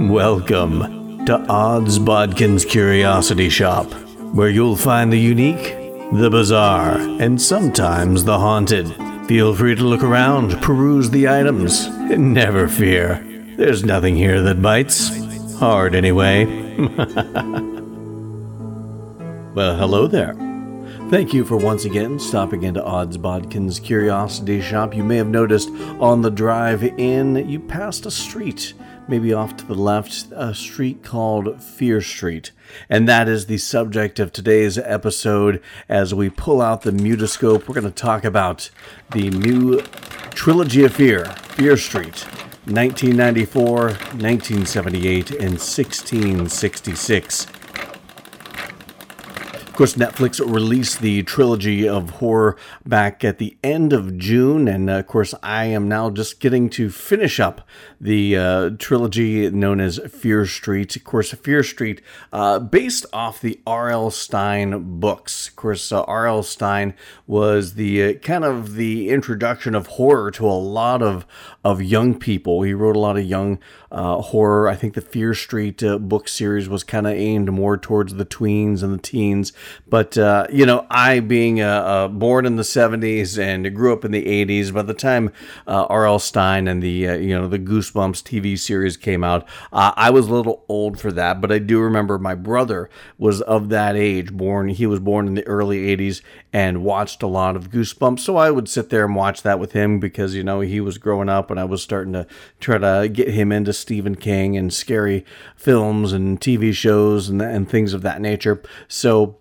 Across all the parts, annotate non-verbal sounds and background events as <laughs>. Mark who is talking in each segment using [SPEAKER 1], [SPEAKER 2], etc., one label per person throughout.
[SPEAKER 1] Welcome to Odds Bodkin's Curiosity Shop, where you'll find the unique, the bizarre, and sometimes the haunted. Feel free to look around, peruse the items, and never fear. There's nothing here that bites. Hard, anyway. <laughs> well, hello there. Thank you for once again stopping into Odds Bodkin's Curiosity Shop. You may have noticed on the drive in, you passed a street, maybe off to the left, a street called Fear Street. And that is the subject of today's episode. As we pull out the mutoscope, we're going to talk about the new Trilogy of Fear, Fear Street. 1994, 1978, and 1666. Of course, Netflix released the trilogy of horror back at the end of June, and uh, of course, I am now just getting to finish up the uh, trilogy known as Fear Street. Of course, Fear Street, uh, based off the R.L. Stine books. Of course, uh, R.L. Stine was the uh, kind of the introduction of horror to a lot of of young people. He wrote a lot of young uh, horror. I think the Fear Street book series was kind of aimed more towards the tweens and the teens. But, uh, you know, I being uh, uh, born in the 70s and grew up in the 80s, by the time uh, R.L. Stine and the, you know, the Goosebumps TV series came out, I was a little old for that. But I do remember my brother was of that age, born, he was born in the early 80s and watched a lot of Goosebumps. So I would sit there and watch that with him because, you know, he was growing up and I was starting to try to get him into Stephen King and scary films and TV shows and, and things of that nature. So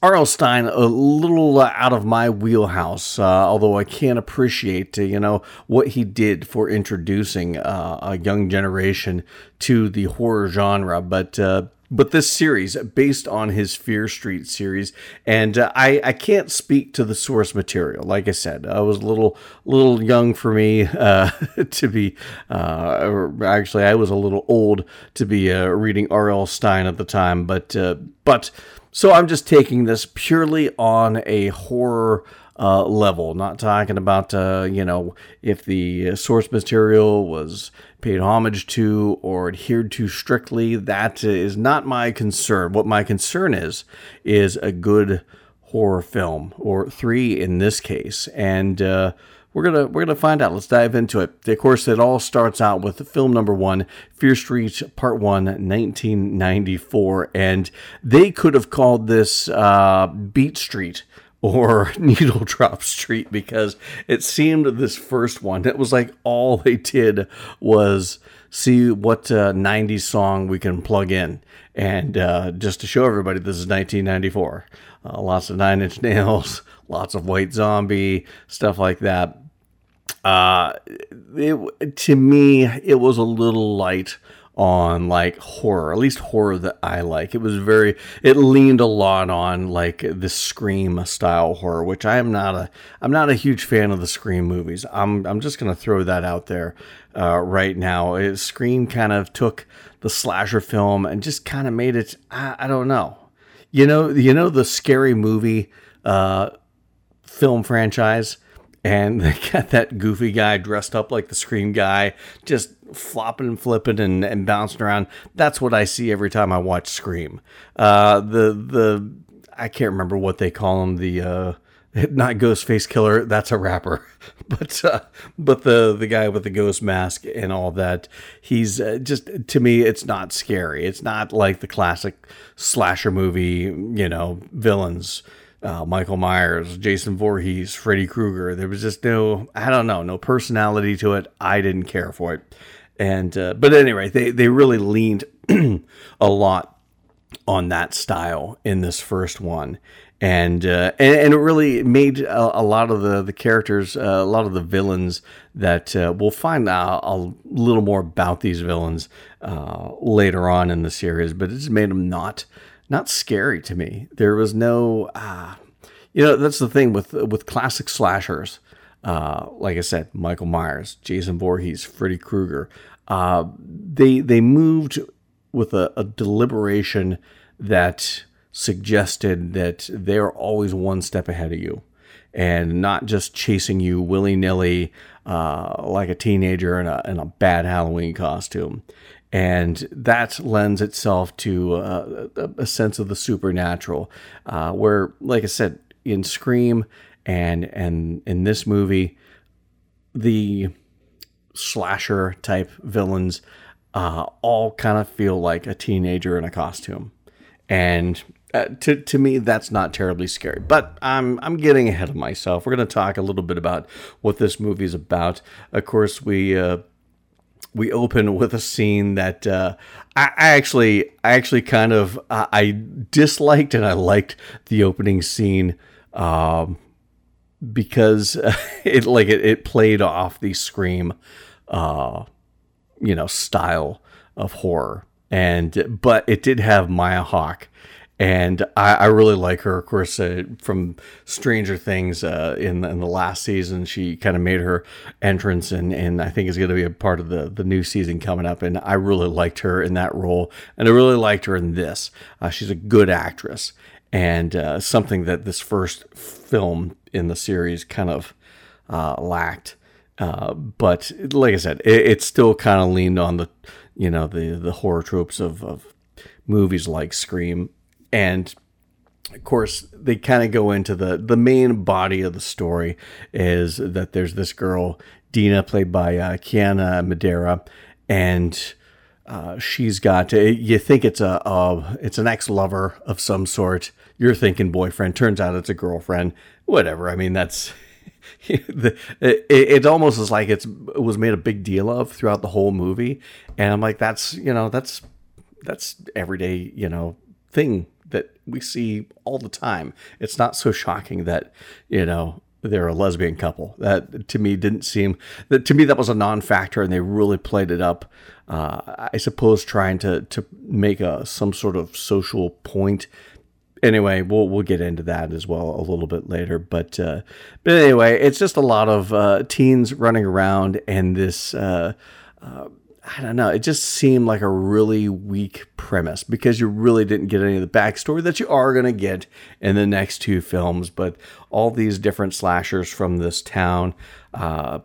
[SPEAKER 1] R.L. Stine, a little out of my wheelhouse, uh, although I can appreciate, uh, you know, what he did for introducing uh, a young generation to the horror genre. But uh, but this series, based on his Fear Street series, and uh, I, I can't speak to the source material. Like I said, I was a little little young for me uh, <laughs> to be. Uh, actually, I was a little old to be uh, reading R.L. Stine at the time. But uh, but so I'm just taking this purely on a horror uh, level, not talking about, uh, you know, if the source material was paid homage to or adhered to strictly. That is not my concern. What my concern is, is a good horror film, or three in this case. And, uh, we're gonna we're gonna find out. Let's dive into it. Of course, it all starts out with the film number one, Fear Street Part One, 1994, and they could have called this uh, Beat Street or <laughs> Needle Drop Street because it seemed this first one, it was like all they did was see what uh, 90s song we can plug in. And uh, just to show everybody, this is 1994. Uh, lots of Nine Inch Nails, lots of White Zombie, stuff like that. Uh, it, to me, it was a little light on like horror, at least horror that I like. It was very, it leaned a lot on like the Scream style horror, which I am not a, I'm not a huge fan of the Scream movies. I'm, I'm just gonna throw that out there uh, right now. It, Scream kind of took the slasher film and just kind of made it, I, I, don't know, you know, you know the scary movie uh, film franchise and <laughs> they got that goofy guy dressed up like the Scream guy, just flopping and flipping and, and bouncing around. That's what I see every time I watch Scream. Uh, the the I can't remember what they call him. The uh, <laughs> not Ghostface Killer. That's a rapper, <laughs> but uh, but the the guy with the ghost mask and all that. He's uh, just to me, it's not scary. It's not like the classic slasher movie. You know, villains uh, Michael Myers, Jason Voorhees, Freddy Krueger. There was just no, I don't know, no personality to it. I didn't care for it. And, uh, but anyway, they, they really leaned <clears throat> a lot on that style in this first one. And, uh, and, and it really made a, a, lot of the the characters, uh, a lot of the villains that uh, we'll find out a little more about these villains uh, later on in the series. But it just made them not not scary to me. There was no, uh, you know, that's the thing with with classic slashers. Uh, like I said, Michael Myers, Jason Voorhees, Freddy Krueger. Uh, they they moved with a, a, deliberation that suggested that they're always one step ahead of you, and not just chasing you willy nilly uh, like a teenager in a in a bad Halloween costume. And that lends itself to uh, a, sense of the supernatural. Uh, where, like I said, in Scream and and in this movie, the slasher type villains uh, all kind of feel like a teenager in a costume, and uh, to to me that's not terribly scary. But I'm I'm getting ahead of myself. We're going to talk a little bit about what this movie is about. Of course, we uh, we open with a scene that uh, I, I, actually I actually kind of uh, I disliked and I liked the opening scene um, because <laughs> it like it, it, played off the scream uh, you know style of horror. And but it did have Maya Hawke and I, I, really like her. Of course, uh, from Stranger Things uh, in, in the last season, she kind of made her entrance, and, and I think is going to be a part of the the new season coming up. And I really liked her in that role, and I really liked her in this. Uh, she's a good actress, and uh, something that this first film in the series kind of uh, lacked. Uh, but like I said, it, it still kind of leaned on the you know the the horror tropes of, of movies like Scream and of course they kind of go into the the main body of the story is that there's this girl Dina played by uh, Kiana Madeira and uh, she's got you think it's a, it's an ex-lover of some sort. You're thinking boyfriend. Turns out it's a girlfriend. Whatever. I mean that's <laughs> it, it, almost is like it's it was made a big deal of throughout the whole movie. And i'm like that's you know that's that's everyday you know thing that we see all the time. It's not so shocking that, you know, they're a lesbian couple. That to me didn't seem that to me that was a non-factor, and they really played it up. Uh, I suppose trying to to make a some sort of social point. Anyway, we'll we'll get into that as well a little bit later. But uh, but anyway, it's just a lot of uh, teens running around and this. Uh, uh, I don't know. It just seemed like a really weak premise because you really didn't get any of the backstory that you are going to get in the next two films. But all these different slashers from this town. Uh,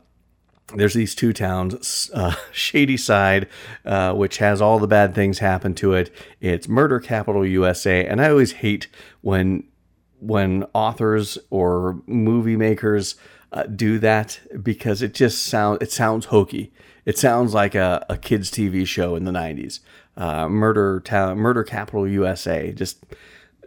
[SPEAKER 1] there's these two towns, uh, <laughs> Shady Side, uh, which has all the bad things happen to it. It's murder capital USA, and I always hate when when authors or movie makers uh, do that because it just sounds it sounds hokey. It sounds like a, a kids TV show in the '90s. Uh, Murder Town, Murder Capital USA. Just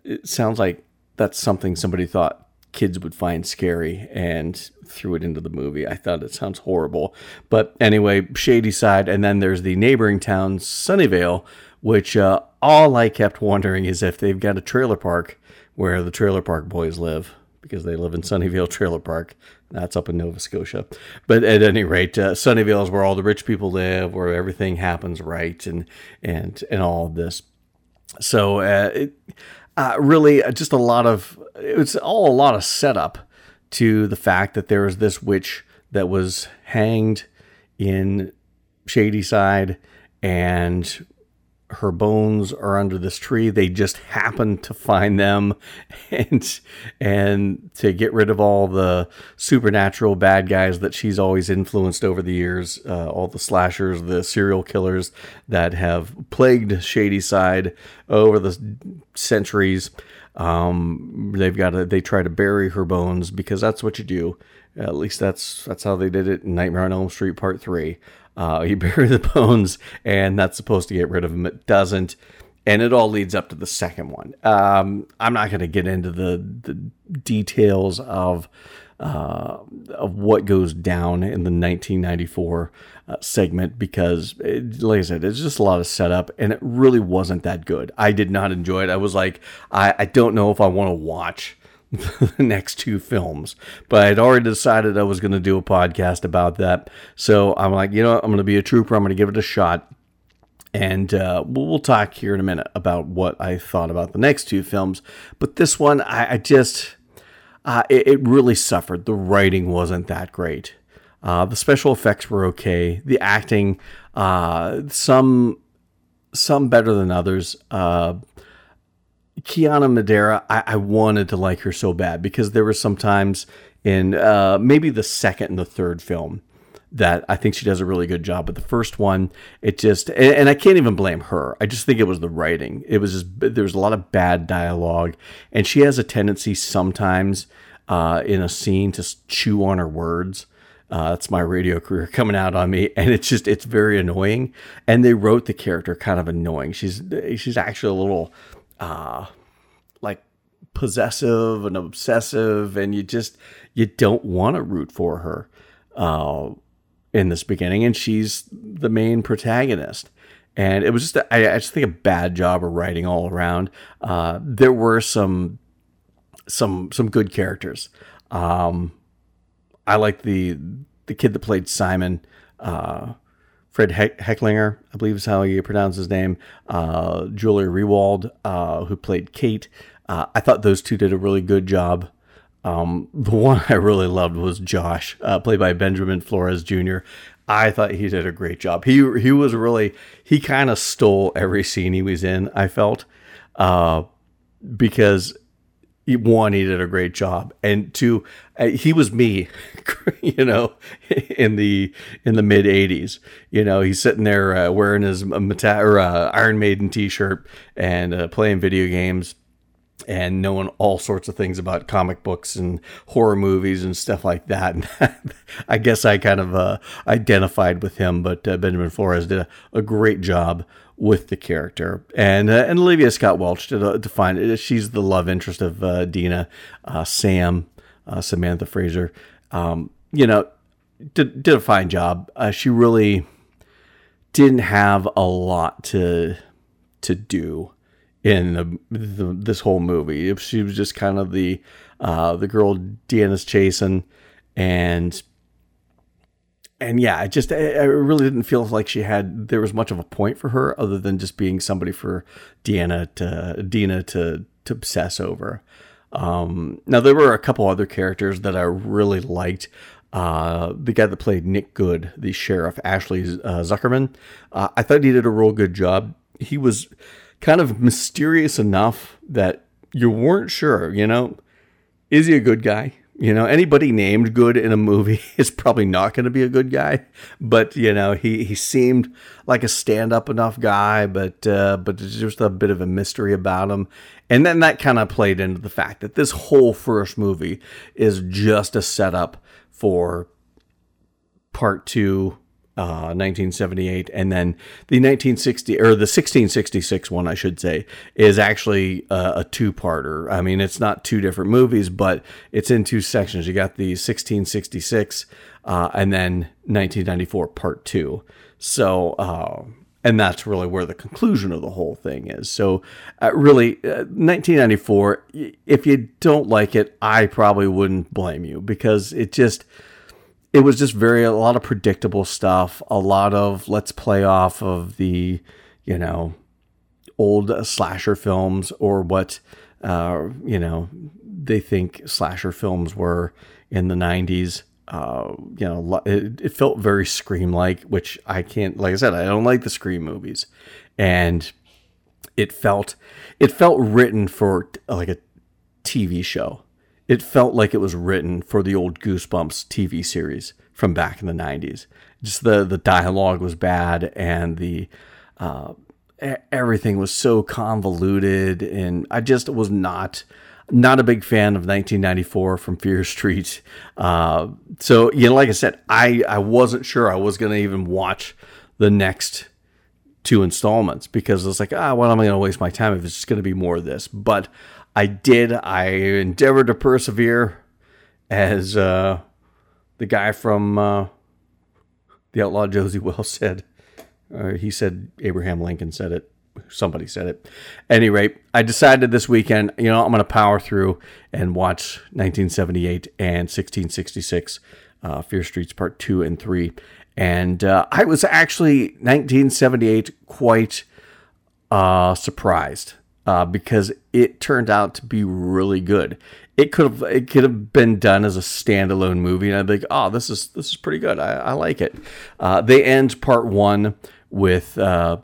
[SPEAKER 1] it sounds like that's something somebody thought kids would find scary and threw it into the movie. I thought it sounds horrible, but anyway, Shady Side, and then there's the neighboring town, Sunnyvale, which uh, all I kept wondering is if they've got a trailer park where the trailer park boys live because they live in Sunnyvale <laughs> Trailer Park. That's up in Nova Scotia. But at any rate, uh, Sunnyvale is where all the rich people live, where everything happens right, and and and all of this. So uh, it, uh, really, uh, just a lot of it's all a lot of setup to the fact that there is this witch that was hanged in Shady Side, and her bones are under this tree. They just happen to find them, <laughs> and and to get rid of all the supernatural bad guys that she's always influenced over the years, uh, all the slashers, the serial killers that have plagued Shady Side over the centuries. Um, they've got to they try to bury her bones because that's what you do. At least that's that's how they did it in Nightmare on Elm Street Part Three. Uh, you <laughs> bury the bones, and that's supposed to get rid of them. It doesn't, and it all leads up to the second one. Um, I'm not going to get into the the details of uh, of what goes down in the 1994 uh, segment because, it, like I said, it's just a lot of setup, and it really wasn't that good. I did not enjoy it. I was like, I, I don't know if I want to watch <laughs> the next two films. But I'd already decided I was going to do a podcast about that. So I'm like, you know, what? I'm going to be a trooper. I'm going to give it a shot. And uh, we'll, talk here in a minute about what I thought about the next two films. But this one, I, I just, uh, it, it, really suffered. The writing wasn't that great. Uh, the special effects were okay. The acting, uh, some some better than others. Kiana Madeira, I, I, wanted to like her so bad because there were some times in uh, maybe the second and the third film that I think she does a really good job. But the first one, it just, and, and I can't even blame her. I just think it was the writing. It was just, there was a lot of bad dialogue. And she has a tendency sometimes uh, in a scene to chew on her words. Uh, that's my radio career <laughs> coming out on me, and it's just it's very annoying. And they wrote the character kind of annoying. She's she's actually a little uh, like possessive and obsessive, and you just you don't want to root for her. Uh, in this beginning, and she's the main protagonist. And it was just, a, I, I just think a bad job of writing all around. Uh, there were some, some, some good characters. Um, I like the the kid that played Simon, uh, Fred Hecklinger, I believe is how you pronounce his name. Uh, Julia Rehwald, uh, who played Kate. Uh, I thought those two did a really good job. Um, the one <laughs> I really loved was Josh, uh, played by Benjamin Flores Jr. I thought he did a great job. He he was really he kind of stole every scene he was in. I felt uh, because one he did a great job, and two uh, he was me, <laughs> you know, in the in the mid '80s. You know, he's sitting there uh, wearing his Meta- or, uh, Iron Maiden T-shirt and uh, playing video games and knowing all sorts of things about comic books and horror movies and stuff like that. And <laughs> I guess I kind of uh, identified with him, but uh, Benjamin Flores did a, a, great job with the character, and uh, and Olivia Scott Welch to find it. She's the love interest of uh, Dina, uh, Sam, uh, Samantha Fraser. Um, you know, did did a fine job. she really didn't have a lot to to do in the, the, this whole movie. She was just kind of the uh, the girl Deanna's chasing, and and yeah, I just I, really didn't feel like she had there was much of a point for her other than just being somebody for Deanna to Dina to to obsess over. Um, now there were a couple other characters that I really liked. Uh, the guy that played Nick Good, the sheriff, Ashley uh, Zukerman, uh, I thought he did a real good job. He was kind of mysterious enough that you weren't sure, you know, is he a good guy? You know, anybody named good in a movie <laughs> is probably not going to be a good guy, but you know, he, he seemed like a stand up enough guy, but uh, but there's just a bit of a mystery about him, and then that kind of played into the fact that this whole first movie is just a setup for part two 1978, uh, and then the 1960 or the 1666 one, I should say, is actually a, two-parter. I mean, it's not two different movies, but it's in two sections. You got the 1666, uh, and then 1994 Part Two. So. Uh, and that's really where the conclusion of the whole thing is. So, uh, really, uh, 1994. If you don't like it, I probably wouldn't blame you because it just it was just very a lot of predictable stuff. A lot of let's play off of the you know old slasher films or what uh, you know they think slasher films were in the 90s uh, you know it, it felt very scream like which i can't like i said i don't like the scream movies and it felt it felt written for like a tv show it felt like it was written for the old Goosebumps TV series from back in the 90s. Just the, the dialogue was bad and the uh, everything was so convoluted. And I just was not not a big fan of 1994 from Fear Street. Uh, so, you know, like I said, I, I wasn't sure I was going to even watch the next two installments because it's like, ah, well, am I going to waste my time if it's just going to be more of this? But I did. I endeavored to persevere, as uh, the guy from uh, the Outlaw Josey Wales <laughs> said. Uh, he said Abraham Lincoln said it. Somebody said it. Any rate, I decided this weekend, you know, I'm going to power through and watch 1978 and 1666, uh, Fear Streets Part 2 and 3. And uh, I was actually 1978 quite uh, surprised uh, because it turned out to be really good. It could have it could have been done as a standalone movie, and I'd be like, oh, this is this is pretty good. I, I like it. Uh, they end part one with uh,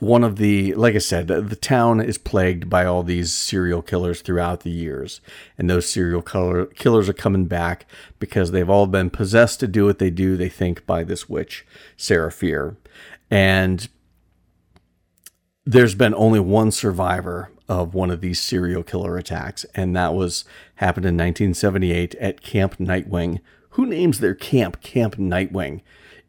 [SPEAKER 1] one of the like i said the town is plagued by all these serial killers throughout the years and those serial killer, killers are coming back because they've all been possessed to do what they do they think by this witch sarah fier and there's been only one survivor of one of these serial killer attacks and that was happened in 1978 at camp nightwing who names their camp camp nightwing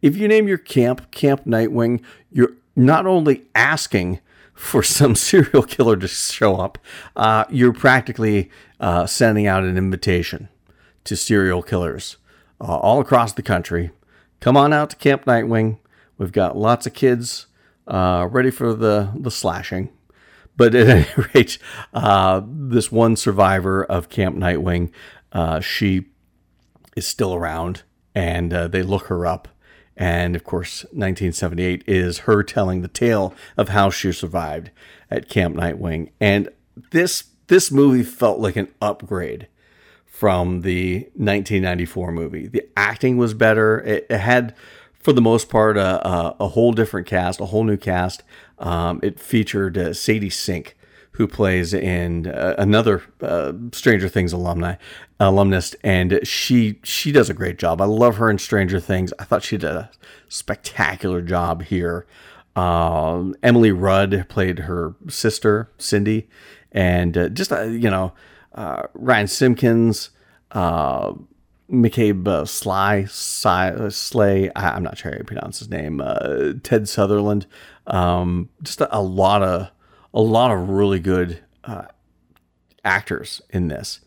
[SPEAKER 1] if you name your camp camp nightwing you're not only asking for some <laughs> serial killer to show up, uh, you're practically uh, sending out an invitation to serial killers uh, all across the country. Come on out to Camp Nightwing. We've got lots of kids uh, ready for the, the slashing. But at <laughs> any rate, uh, this one survivor of Camp Nightwing, uh, she is still around, and they look her up and of course, 1978 is her telling the tale of how she survived at Camp Nightwing. And this this movie felt like an upgrade from the 1994 movie. The acting was better. It, it had, for the most part, a, a, a, whole different cast, a whole new cast. Um, it featured uh, Sadie Sink, who plays in uh, another uh, Stranger Things alumni alumnus, and she she does a great job. I love her in Stranger Things. I thought she did a spectacular job here. Um, Emily Rudd played her sister Cindy, and uh, just uh, you know uh, Ryan Simpkins. Uh, McCabe uh, Sly, Sly, Slay, I, am not sure how you pronounce his name. Uh, Ted Sutherland, um, just a, a, lot of a lot of really good uh, actors in this.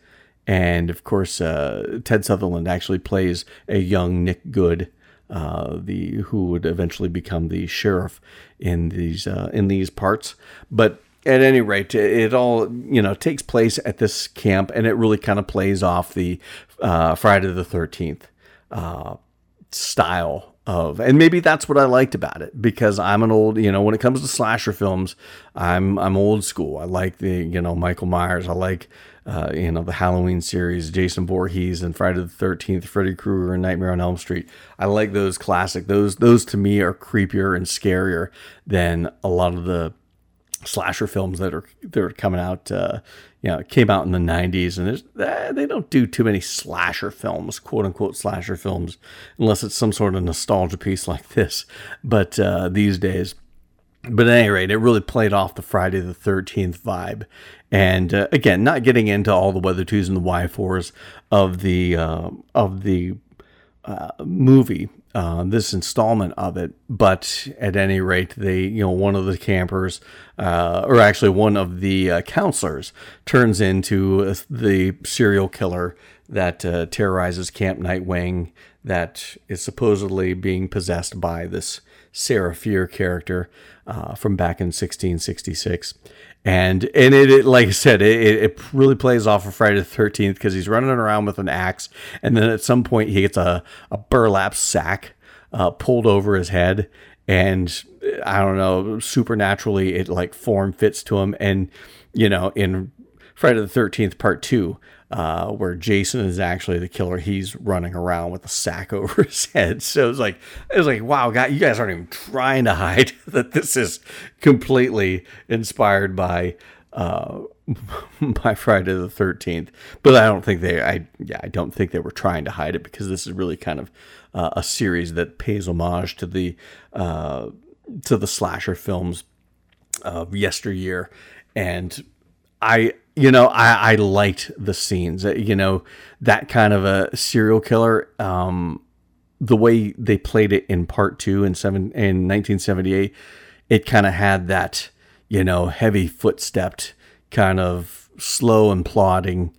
[SPEAKER 1] And of course, uh, Ted Sutherland actually plays a young Nick Good, uh, the who would eventually become the sheriff in these uh, in these parts. But at any rate, it all you know takes place at this camp, and it really kind of plays off the uh, Friday the Thirteenth uh, style of and maybe that's what I liked about it because I'm an old you know when it comes to slasher films I'm I'm old school. I like the you know Michael Myers. I like uh, you know the Halloween series Jason Voorhees and Friday the 13th Freddy Krueger and Nightmare on Elm Street. I like those classic those those to me are creepier and scarier than a lot of the slasher films that are that are coming out. Uh, you know, came out in the '90s, and eh, they don't do too many slasher films, quote unquote slasher films, unless it's some sort of nostalgia piece like this. But uh, these days. But at any rate, it really played off the Friday the 13th vibe. And uh, again, not getting into all the weather twos and the Y fours of the uh, of the uh, movie, uh, this installment of it. But at any rate, they, you know, one of the campers, uh, or actually one of the uh, counselors, turns into the serial killer that uh, terrorizes Camp Nightwing, that is supposedly being possessed by this Sarah Fier character uh, from back in 1666 and and it, it, like I said, it, it really plays off of Friday the Thirteenth because he's running around with an axe, and then at some point he gets a a burlap sack uh, pulled over his head, and I don't know, supernaturally it like form fits to him, and you know in Friday the Thirteenth Part Two, uh, where Jason is actually the killer. He's running around with a sack <laughs> over his head. So it's like it was like, wow, God, you guys aren't even trying to hide <laughs> that this is completely inspired by uh, <laughs> by Friday the Thirteenth. But I don't think they, I yeah, I don't think they were trying to hide it because this is really kind of uh, a series that pays homage to the uh, to the slasher films of yesteryear, and I you know, I, I liked the scenes. Uh, you know, that kind of a serial killer. Um, the way they played it in part two in seven in 1978, it kind of had that, you know, heavy footstepped kind of slow and plodding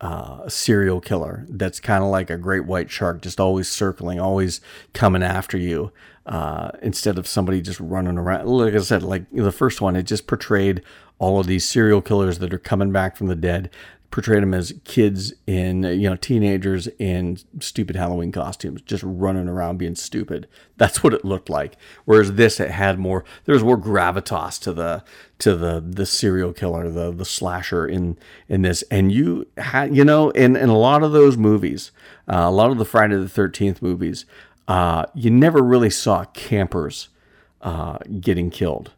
[SPEAKER 1] uh, serial killer that's kind of like a great white shark, just always circling, always coming after you, uh, instead of somebody just running around. Like I said, like the first one, it just portrayed all of these serial killers that are coming back from the dead, portrayed them as kids in, you know, teenagers in stupid Halloween costumes, just running around being stupid. That's what it looked like. Whereas this, it had more, there was more gravitas to the, to the, the serial killer, the, the slasher in, in this. And you had, you know, in, in a lot of those movies, uh, a lot of the Friday the 13th movies, uh, you never really saw campers uh, getting killed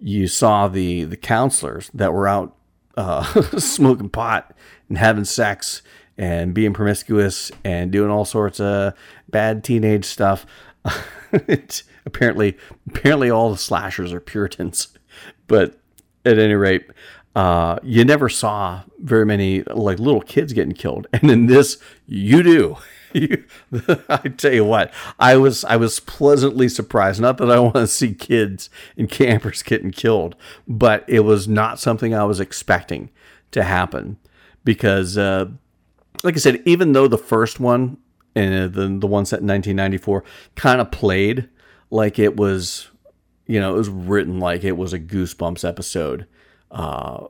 [SPEAKER 1] you saw the the counselors that were out uh, <laughs> smoking pot and having sex and being promiscuous and doing all sorts of bad teenage stuff. <laughs> apparently, apparently, all the slashers are Puritans, but at any rate, uh, you never saw very many like little kids getting killed, and in this, you do. <laughs> I tell you what, I was I was pleasantly surprised. Not that I want to see kids and campers getting killed, but it was not something I was expecting to happen because, uh, like I said, even though the first one and uh, the the one set in 1994 kind of played like it was, you know, it was written like it was a Goosebumps episode uh,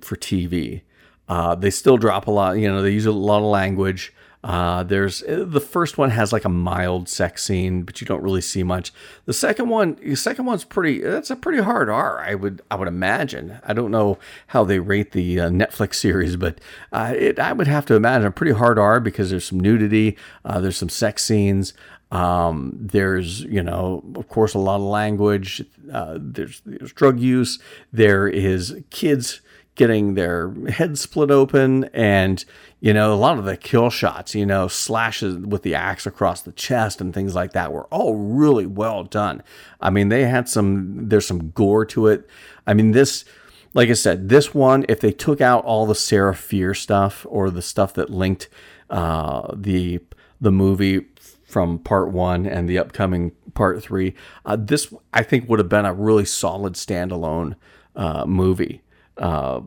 [SPEAKER 1] for TV. Uh, they still drop a lot, you know, they use a lot of language. Uh, there's uh, the first one has like a mild sex scene, but you don't really see much. The second one, the second one's pretty. That's a pretty hard R. I would I would imagine. I don't know how they rate the uh, Netflix <laughs> series, but uh, it I would have to imagine a pretty hard R because there's some nudity, uh, there's some sex scenes. Um, there's, you know, of course, a lot of language. Uh, there's, there's drug use. There is kids getting their heads split open and you know a lot of the kill shots you know slashes with the axe across the chest and things like that were all really well done. I mean they had some there's some gore to it. I mean this like i said this one if they took out all the sarah fier stuff or the stuff that linked uh, the the movie from part one and the upcoming part three uh, this i think would have been a really solid standalone uh, movie uh,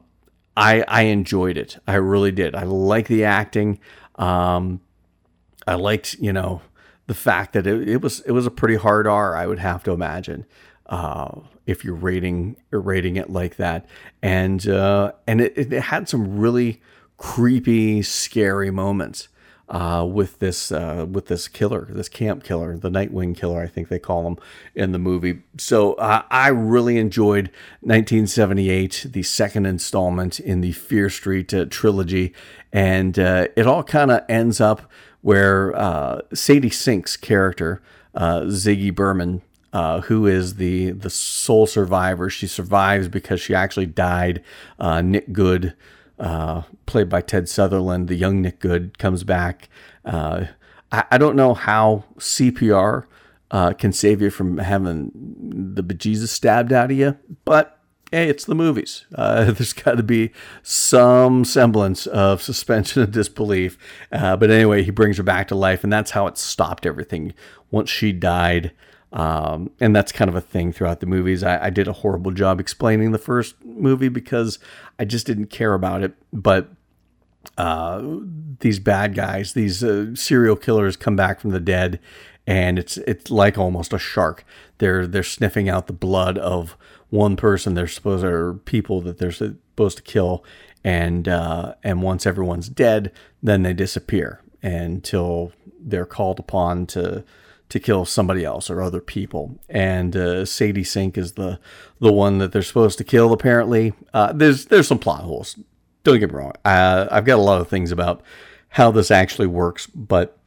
[SPEAKER 1] I I enjoyed it. I really did. I like the acting. Um, I liked you know the fact that it, it was it was a pretty hard R. I would have to imagine uh, if you're rating rating it like that, and uh, and it, it had some really creepy, scary moments uh, with this uh, with this killer, this camp killer, the Nightwing killer, I think they call him in the movie. So uh, I really enjoyed 1978, the second installment in the Fear Street uh, trilogy, and uh, it all kind of ends up where uh, Sadie Sink's character, Ziggy Berman. who is the the sole survivor? She survives because she actually died. Nick Good, uh, played by Ted Sutherland. The young Nick Good comes back. Uh, I, I, don't know how CPR uh, can save you from having the bejesus stabbed out of you, but hey, it's the movies. Uh, <laughs> there's got to be some semblance of suspension of disbelief. Uh, but anyway, he brings her back to life, and that's how it stopped everything. Once she died, um, and that's kind of a thing throughout the movies. I, I, did a horrible job explaining the first movie because I just didn't care about it. But uh, these bad guys, these uh, serial killers, come back from the dead, and it's it's like almost a shark. They're they're sniffing out the blood of one person they're supposed or people that they're supposed to kill, and uh, and once everyone's dead, then they disappear until they're called upon to to kill somebody else or other people. And uh, Sadie Sink is the the one that they're supposed to kill. Apparently, uh, there's there's some plot holes. Don't get me wrong. I've got a lot of things about how this actually works, but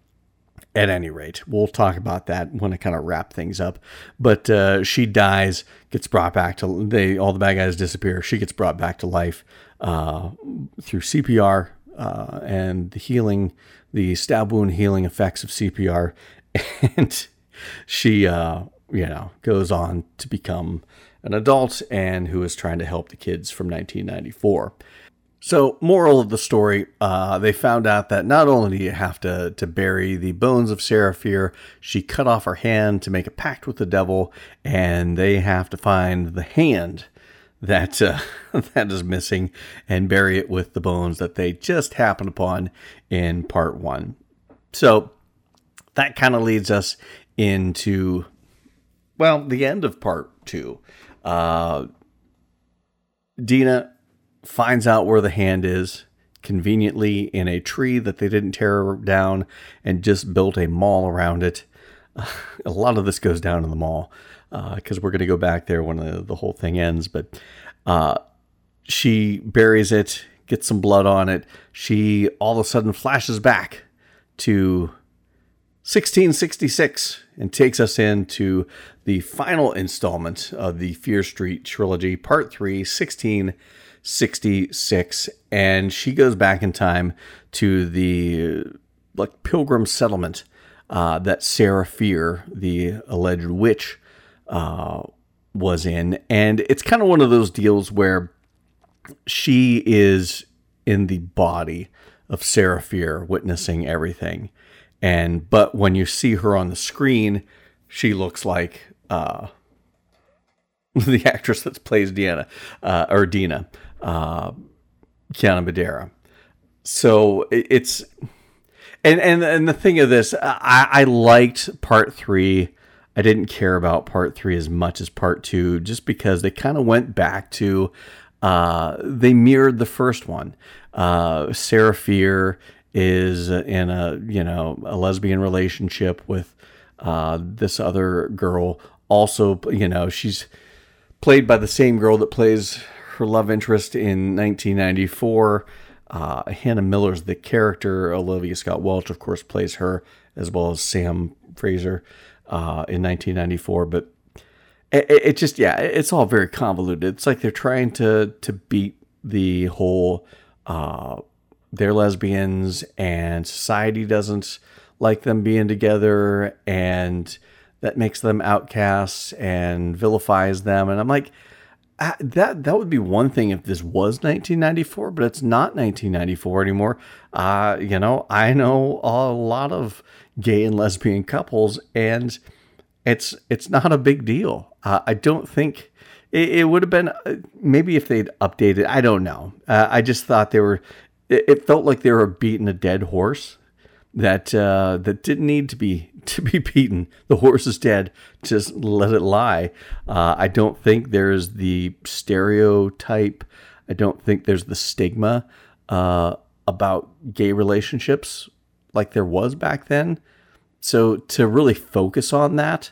[SPEAKER 1] at any rate, we'll talk about that when I kind of wrap things up. But uh, she dies, gets brought back to they all the bad guys disappear. She gets brought back to life uh, through CPR uh, and the healing, the stab wound healing effects of CPR, <laughs> and she, uh, you know, goes on to become an adult and who is trying to help the kids from 1994. So, moral of the story, uh, they found out that not only do you have to, to bury the bones of Sarah Fier, she cut off her hand to make a pact with the devil, and they have to find the hand that uh, <laughs> that is missing and bury it with the bones that they just happened upon in part one. So, that kind of leads us into, well, the end of part two. Uh, Dina finds out where the hand is conveniently in a tree that they didn't tear down and just built a mall around it. <laughs> a lot of this goes down in the mall because uh, we're going to go back there when the, the whole thing ends. But uh, she buries it, gets some blood on it. She all of a sudden flashes back to 1666 and takes us into the final installment of the Fear Street trilogy, part 3, 1666. And she goes back in time to the like pilgrim settlement uh, that Sarah Fier, the alleged witch, uh, was in. And it's kind of one of those deals where she is in the body of Sarah Fier, witnessing everything. And but when you see her on the screen, she looks like uh, <laughs> the actress that plays Deanna uh, or Dina, uh, Kiana Madeira. So it's and and and the thing of this, I, I liked part three. I didn't care about part three as much as part two, just because they kind of went back to uh, they mirrored the first one. Uh, Sarah Fier is in a you know a lesbian relationship with uh, this other girl. Also, you know she's played by the same girl that plays her love interest in 1994. Uh, Hannah Miller's the character. Olivia Scott Welch, of course, plays her as well as Sam Fraser uh, in 1994. But it, it, just yeah, it's all very convoluted. It's like they're trying to to beat the whole uh, they're lesbians and society doesn't like them being together and that makes them outcasts and vilifies them. And i'm like that that would be one thing if this was 1994 but it's not 1994 anymore. Uh, you know i know a lot of gay and lesbian couples and it's it's not a big deal. Uh, i don't think it, it would have been uh, maybe if they'd updated i don't know. Uh, i just thought they were it, it felt like they were beating a dead horse that uh, that didn't need to be <laughs> to be beaten. The horse is dead. Just let it lie. Uh, I don't think there's the stereotype. I don't think there's the stigma uh, about gay relationships like there was back then. So to really focus on that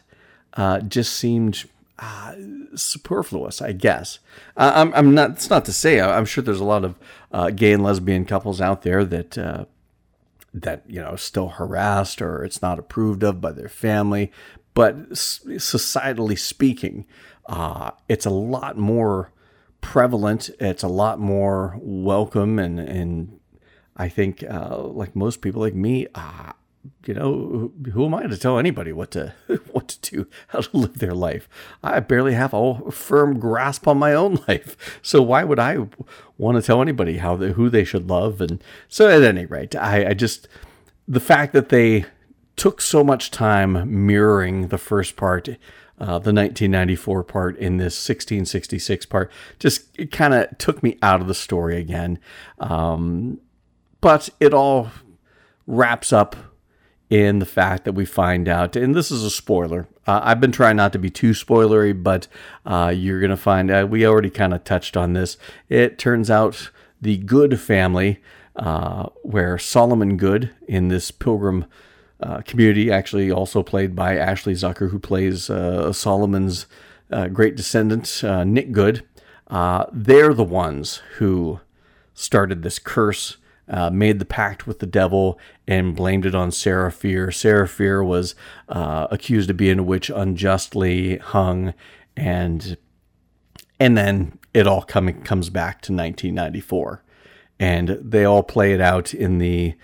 [SPEAKER 1] uh, just seemed uh, superfluous, I guess. Uh, I'm, I'm not. It's not to say. I'm sure there's a lot of uh, gay and lesbian couples out there that uh, that you know still harassed or it's not approved of by their family. But societally speaking, uh, it's a lot more prevalent. It's a lot more welcome, and and I think uh, like most people like me, you know, who am I to tell anybody what to <laughs> what to do, how to live their life? I barely have a firm grasp on my own <laughs> life, so why would I want to tell anybody how they, who they should love? And so, at any rate, I, I just the fact that they took so much time mirroring the first part, uh, the 1994 part in this 1666 part, just kind of took me out of the story again. Um, but it all wraps up in the fact that we find out, and this is a spoiler. Uh, I've been trying not to be too spoilery, but uh, you're going to find out. We already kind of touched on this. It turns out the Good family, uh, where Solomon Good in this pilgrim uh, community, actually also played by Ashley Zucker, who plays uh, Solomon's uh, great descendant, Nick Good, they're the ones who started this curse uh, made the pact with the devil and blamed it on. Sarah Fier was uh, accused of being a witch, unjustly hung, and and then it all coming comes back to 1994, and they all play it out in the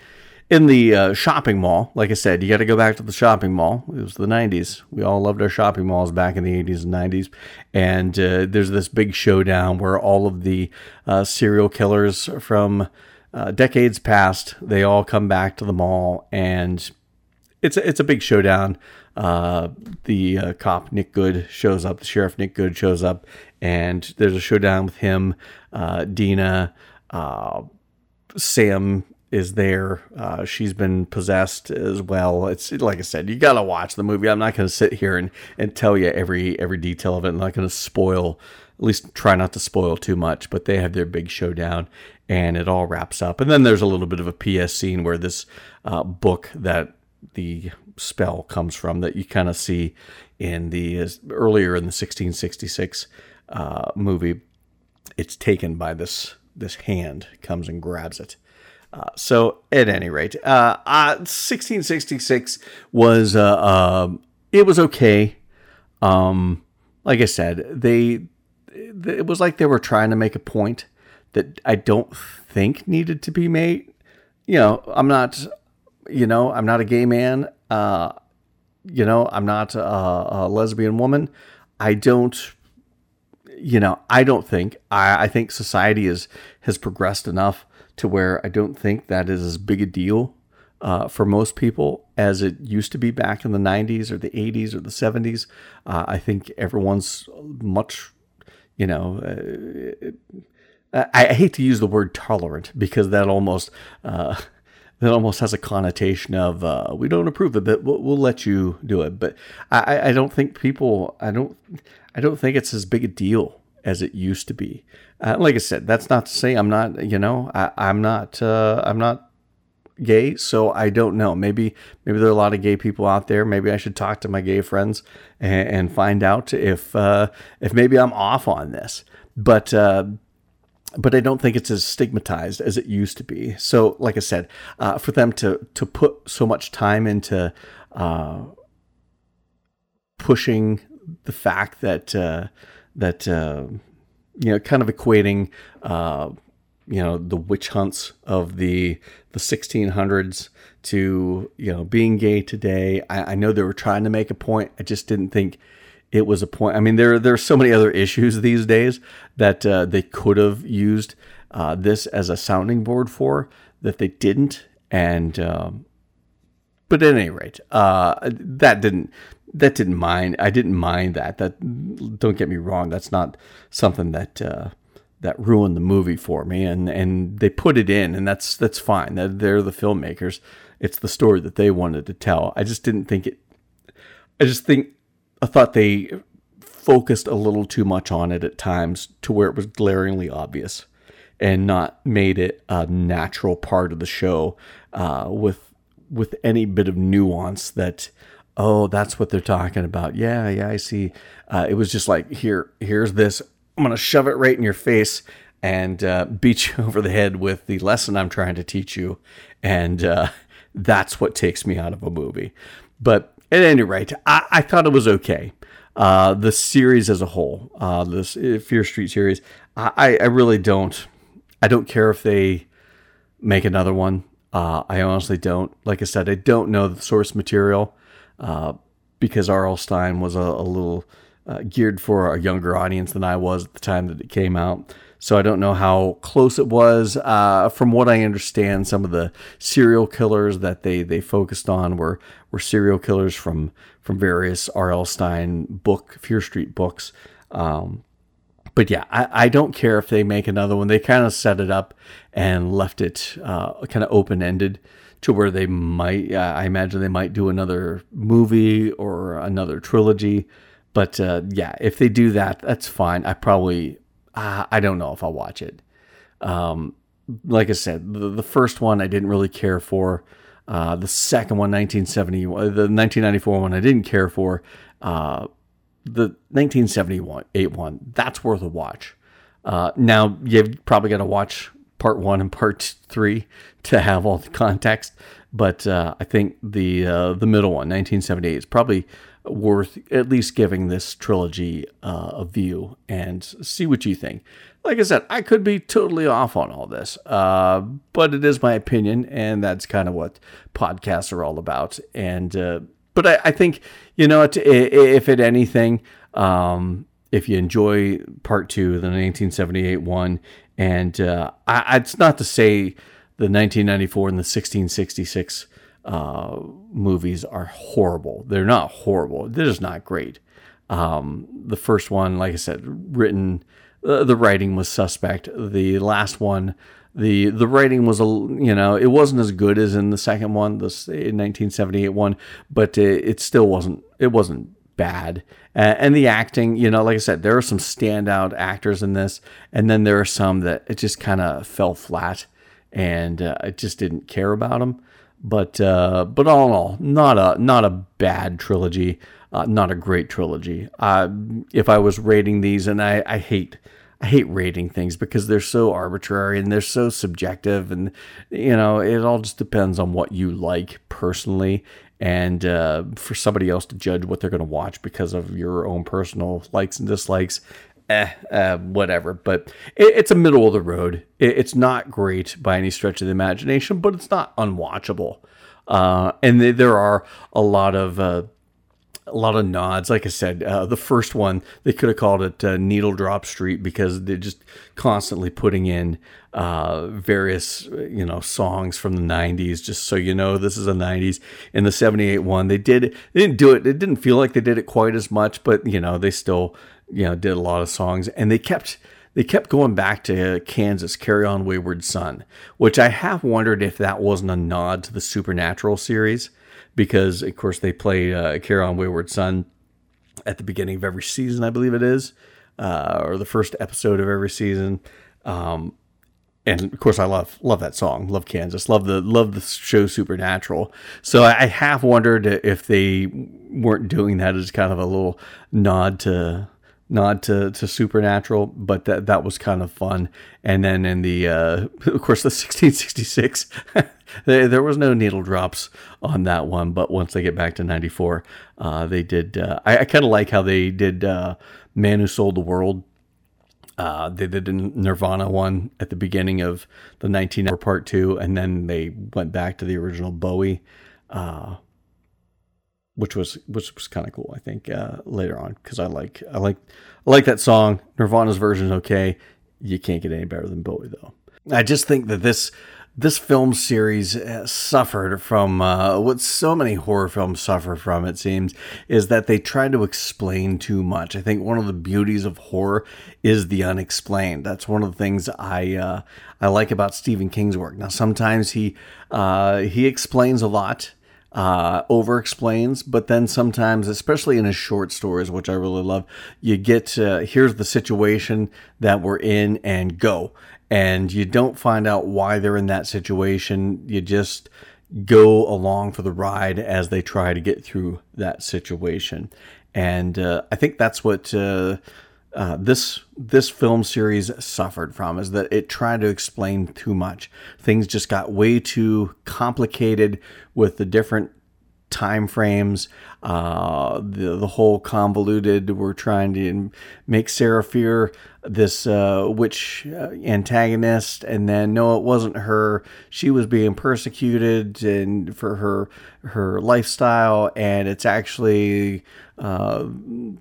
[SPEAKER 1] in the uh, shopping mall. Like I said, you got to go back to the shopping mall. It was the 90s. We all loved our shopping malls back in the 80s and 90s. And uh, there's this big showdown where all of the uh, serial killers from uh, decades past, they all come back to the mall, and it's a, it's a big showdown. Uh, the uh, cop Nick Good shows up. The sheriff Nick Good shows up, and there's a showdown with him. Uh, Dina, uh, Sam is there. Uh, she's been possessed as well. It's like I said, you gotta watch the movie. I'm not gonna sit here and, and tell you every every detail of it. I'm not gonna spoil. At least try not to spoil too much. But they have their big showdown, and it all wraps up. And then there's a little bit of a PS scene where this uh, book that the spell comes from that you kind of see in the uh, earlier in the 1666 uh, movie. It's taken by this this hand comes and grabs it. Uh, so, at any rate, uh, 1666 was uh, um, it was okay. Um, like I said, they it was like they were trying to make a point that I don't think needed to be made. You know, I'm not, you know, I'm not a gay man. Uh, you know, I'm not a, a lesbian woman. I don't you know, I don't think I, I think society is has progressed enough to where I don't think that is as big a deal uh, for most people as it used to be back in the 90s or the 80s or the 70s. Uh, I think everyone's much, you know, uh, I, I, hate to use the word tolerant because that almost uh, <laughs> that almost has a connotation of uh, we don't approve of it, we'll, we'll, let you do it. But I, I don't think people, I don't, I don't think it's as big a deal as it used to be. Uh, like I said, that's not to say I'm not, you know, I, am not, uh, I'm not gay, so I don't know. Maybe, maybe there are a lot of gay people out there. Maybe I should talk to my gay friends and, and find out if, uh, if maybe I'm off on this. But, uh, but I don't think it's as stigmatized as it used to be. So, like I said, uh, for them to to put so much time into uh, pushing the fact that uh, that uh, you know, kind of equating uh, you know the witch hunts of the the 1600s to you know being gay today. I, I know they were trying to make a point. I just didn't think it was a point. I mean, there there are so many other issues these days that uh, they could have used uh, this as a sounding board for that they didn't. And um, but at any rate, uh, that didn't that didn't mind. I didn't mind that. That don't get me wrong. That's not something that uh, that ruined the movie for me. And and they put it in, and that's that's fine. They're, they're the filmmakers. It's the story that they wanted to tell. I just didn't think it. I just think I thought they focused a little too much on it at times to where it was glaringly obvious, and not made it a natural part of the show uh, with with any bit of nuance that oh, that's what they're talking about. Yeah, yeah, I see. Uh, it was just like, here, here's this. I'm going to shove it right in your face and uh, beat you <laughs> over the head with the lesson I'm trying to teach you. And uh, that's what takes me out of a movie. But at any rate, I, I thought it was okay. Uh, the series as a whole, uh, this Fear Street series, I, I really don't. I don't care if they make another one. Uh, I honestly don't. Like I said, I don't know the source material uh, because R.L. Stine was a, a little uh, geared for a younger audience than I was at the time that it came out. So I don't know how close it was. Uh, from what I understand, some of the serial killers that they, they focused on were were serial killers from from various R.L. Stine book Fear Street books. Um, but yeah, I, I, don't care if they make another one. They kind of set it up and left it uh, kind of open ended to where they might, uh, I imagine they might do another movie or another trilogy. But uh, yeah, if they do that, that's fine. I probably, uh, I don't know if I'll watch it. Um, like I said, the, the, first one I didn't really care for. Uh, the second one, 1970, the 1994 one, I didn't care for. Uh, the 1978 one, that's worth a watch. Uh, now you've probably got to watch part one and part three to have all the context. But uh, I think the uh, the middle one, 1978, is probably worth at least giving this trilogy uh, a view and see what you think. Like I said, I could be totally off on all this, uh, but it is my opinion, and that's kind of what podcasts are all about. And uh, but I, I, think you know, if it anything, um, if you enjoy part two, the 1978 one, and uh, I, it's not to say the 1994 and the 1666 uh, movies are horrible. They're not horrible. They're just not great. Um, the first one, like I said, written, uh, the writing was suspect. The last one, the the writing was a you know it wasn't as good as in the second one, the 1978 one, but it, it still wasn't it wasn't bad. Uh, and the acting, you know, like I said, there are some standout actors in this, and then there are some that it just kind of fell flat, and uh, I just didn't care about them. But uh, but all in all, not a not a bad trilogy, uh, not a great trilogy. Uh, if I was rating these, and I, I hate I hate rating things because they're so arbitrary and they're so subjective, and you know, it all just depends on what you like personally. And uh, for somebody else to judge what they're going to watch because of your own personal likes and dislikes, eh, uh, whatever. But it, it's a middle of the road. It, it's not great by any stretch of the imagination, but it's not unwatchable. Uh, and there are a lot of uh, a lot of nods. Like I said, uh, the first one they could have called it uh, Needle Drop Street because they're just constantly putting in uh, various you know songs from the '90s, just so you know this is a '90s. In the '78 one, they did they didn't do it. It didn't feel like they did it quite as much, but you know they still you know did a lot of songs, and they kept they kept going back to Kansas, Carry On Wayward Son, which I have wondered if that wasn't a nod to the Supernatural series because of course they play uh, Carry On Wayward Son at the beginning of every season, I believe it is, uh, or the first episode of every season. Um, and of course, I love love that song, love Kansas, love the love the show Supernatural. So I have wondered if they weren't doing that as kind of a little nod to nod to, to Supernatural, but that that was kind of fun. And then in the uh, <laughs> of course the 1666, <laughs> there, was no needle drops on that one. But once they get back to 94, uh, they did. Uh, I, I kind of like how they did uh, "Man Who Sold the World." Uh, they did a Nirvana one at the beginning of the 19 hour part two, and then they went back to the original Bowie uh, which was which was kind of cool. I think uh, later on because I like I like I like that song. Nirvana's version is okay. You can't get any better than Bowie though. I just think that this this film series uh, suffered from uh, what so many horror films suffer from. It seems is that they try to explain too much. I think one of the beauties of horror is the unexplained. That's one of the things I uh, I like about Stephen King's work. Now sometimes he uh, he explains a lot uh, over explains, but then sometimes, especially in his short stories, which I really love, you get uh, here's the situation that we're in and go. And you don't find out why they're in that situation. You just go along for the ride as they try to get through that situation. And uh, I think that's what uh, uh, this this film series suffered from is that it tried to explain too much. Things just got way too complicated with the different time frames. Uh, the the whole convoluted. We're trying to make Sarah Fier this uh, witch uh, antagonist, and then no, it wasn't her. She was being persecuted and for her her lifestyle, and it's actually uh,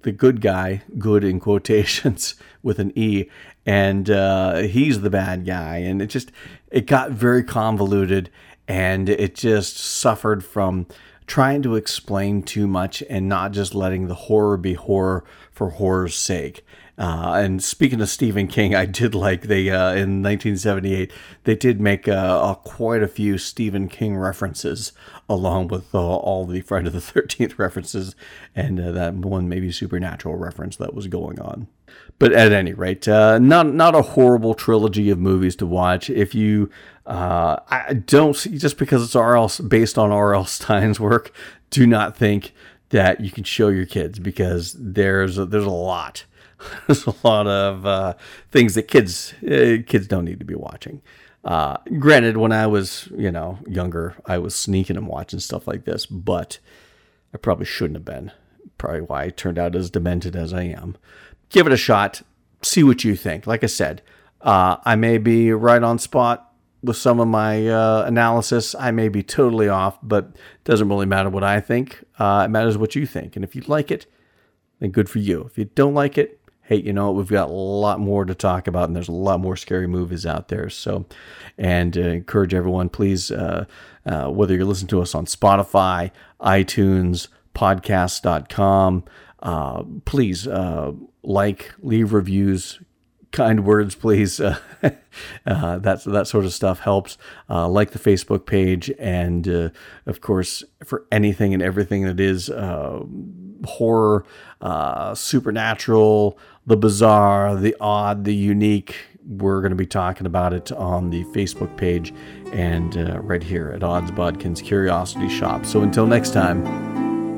[SPEAKER 1] the good guy, good in quotations <laughs> with an E, and uh, he's the bad guy. And it just, it got very convoluted and it just suffered from trying to explain too much and not just letting the horror be horror for horror's sake. Uh, and speaking of Stephen King, I did like they uh, in 1978 they did make uh, quite a few Stephen King references along with uh, all the Friday the 13th references and uh, that one maybe supernatural reference that was going on. But at any rate, uh, not not a horrible trilogy of movies to watch. If you I don't just because it's R.L. based on R.L. Stine's work, do not think that you can show your kids because there's a, there's a lot <laughs> there's a lot of uh, things that kids uh, kids don't need to be watching. Uh, granted, when I was you know younger, I was sneaking and watching stuff like this, but I probably shouldn't have been. Probably why I turned out as demented as I am. Give it a shot. See what you think. Like I said, uh, I may be right on spot with some of my uh, analysis. I may be totally off, but it doesn't really matter what I think. Uh, it matters what you think. And if you like it, then good for you. If you don't like it, hey, you know, we've got a lot more to talk about, and there's a lot more scary movies out there. So, and uh, encourage everyone, please, uh, uh, whether you're listening to us on Spotify, iTunes, podcast.com, uh, please uh, like, leave reviews, kind words, please. <laughs> Uh, uh, that that sort of stuff helps. Uh, like the Facebook page, and uh, of course, for anything and everything that is uh, horror, supernatural, the bizarre, the odd, the unique. We're going to be talking about it on the Facebook page and uh, right here at Odds Bodkin's Curiosity Shop. So until next time.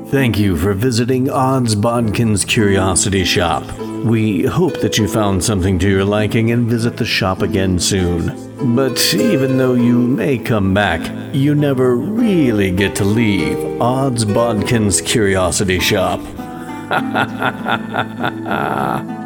[SPEAKER 1] Thank you for visiting Odds Bodkin's Curiosity Shop. We hope that you found something to your liking and visit the shop again soon. But even though you may come back, you never really get to leave Odds Bodkin's Curiosity Shop. <laughs>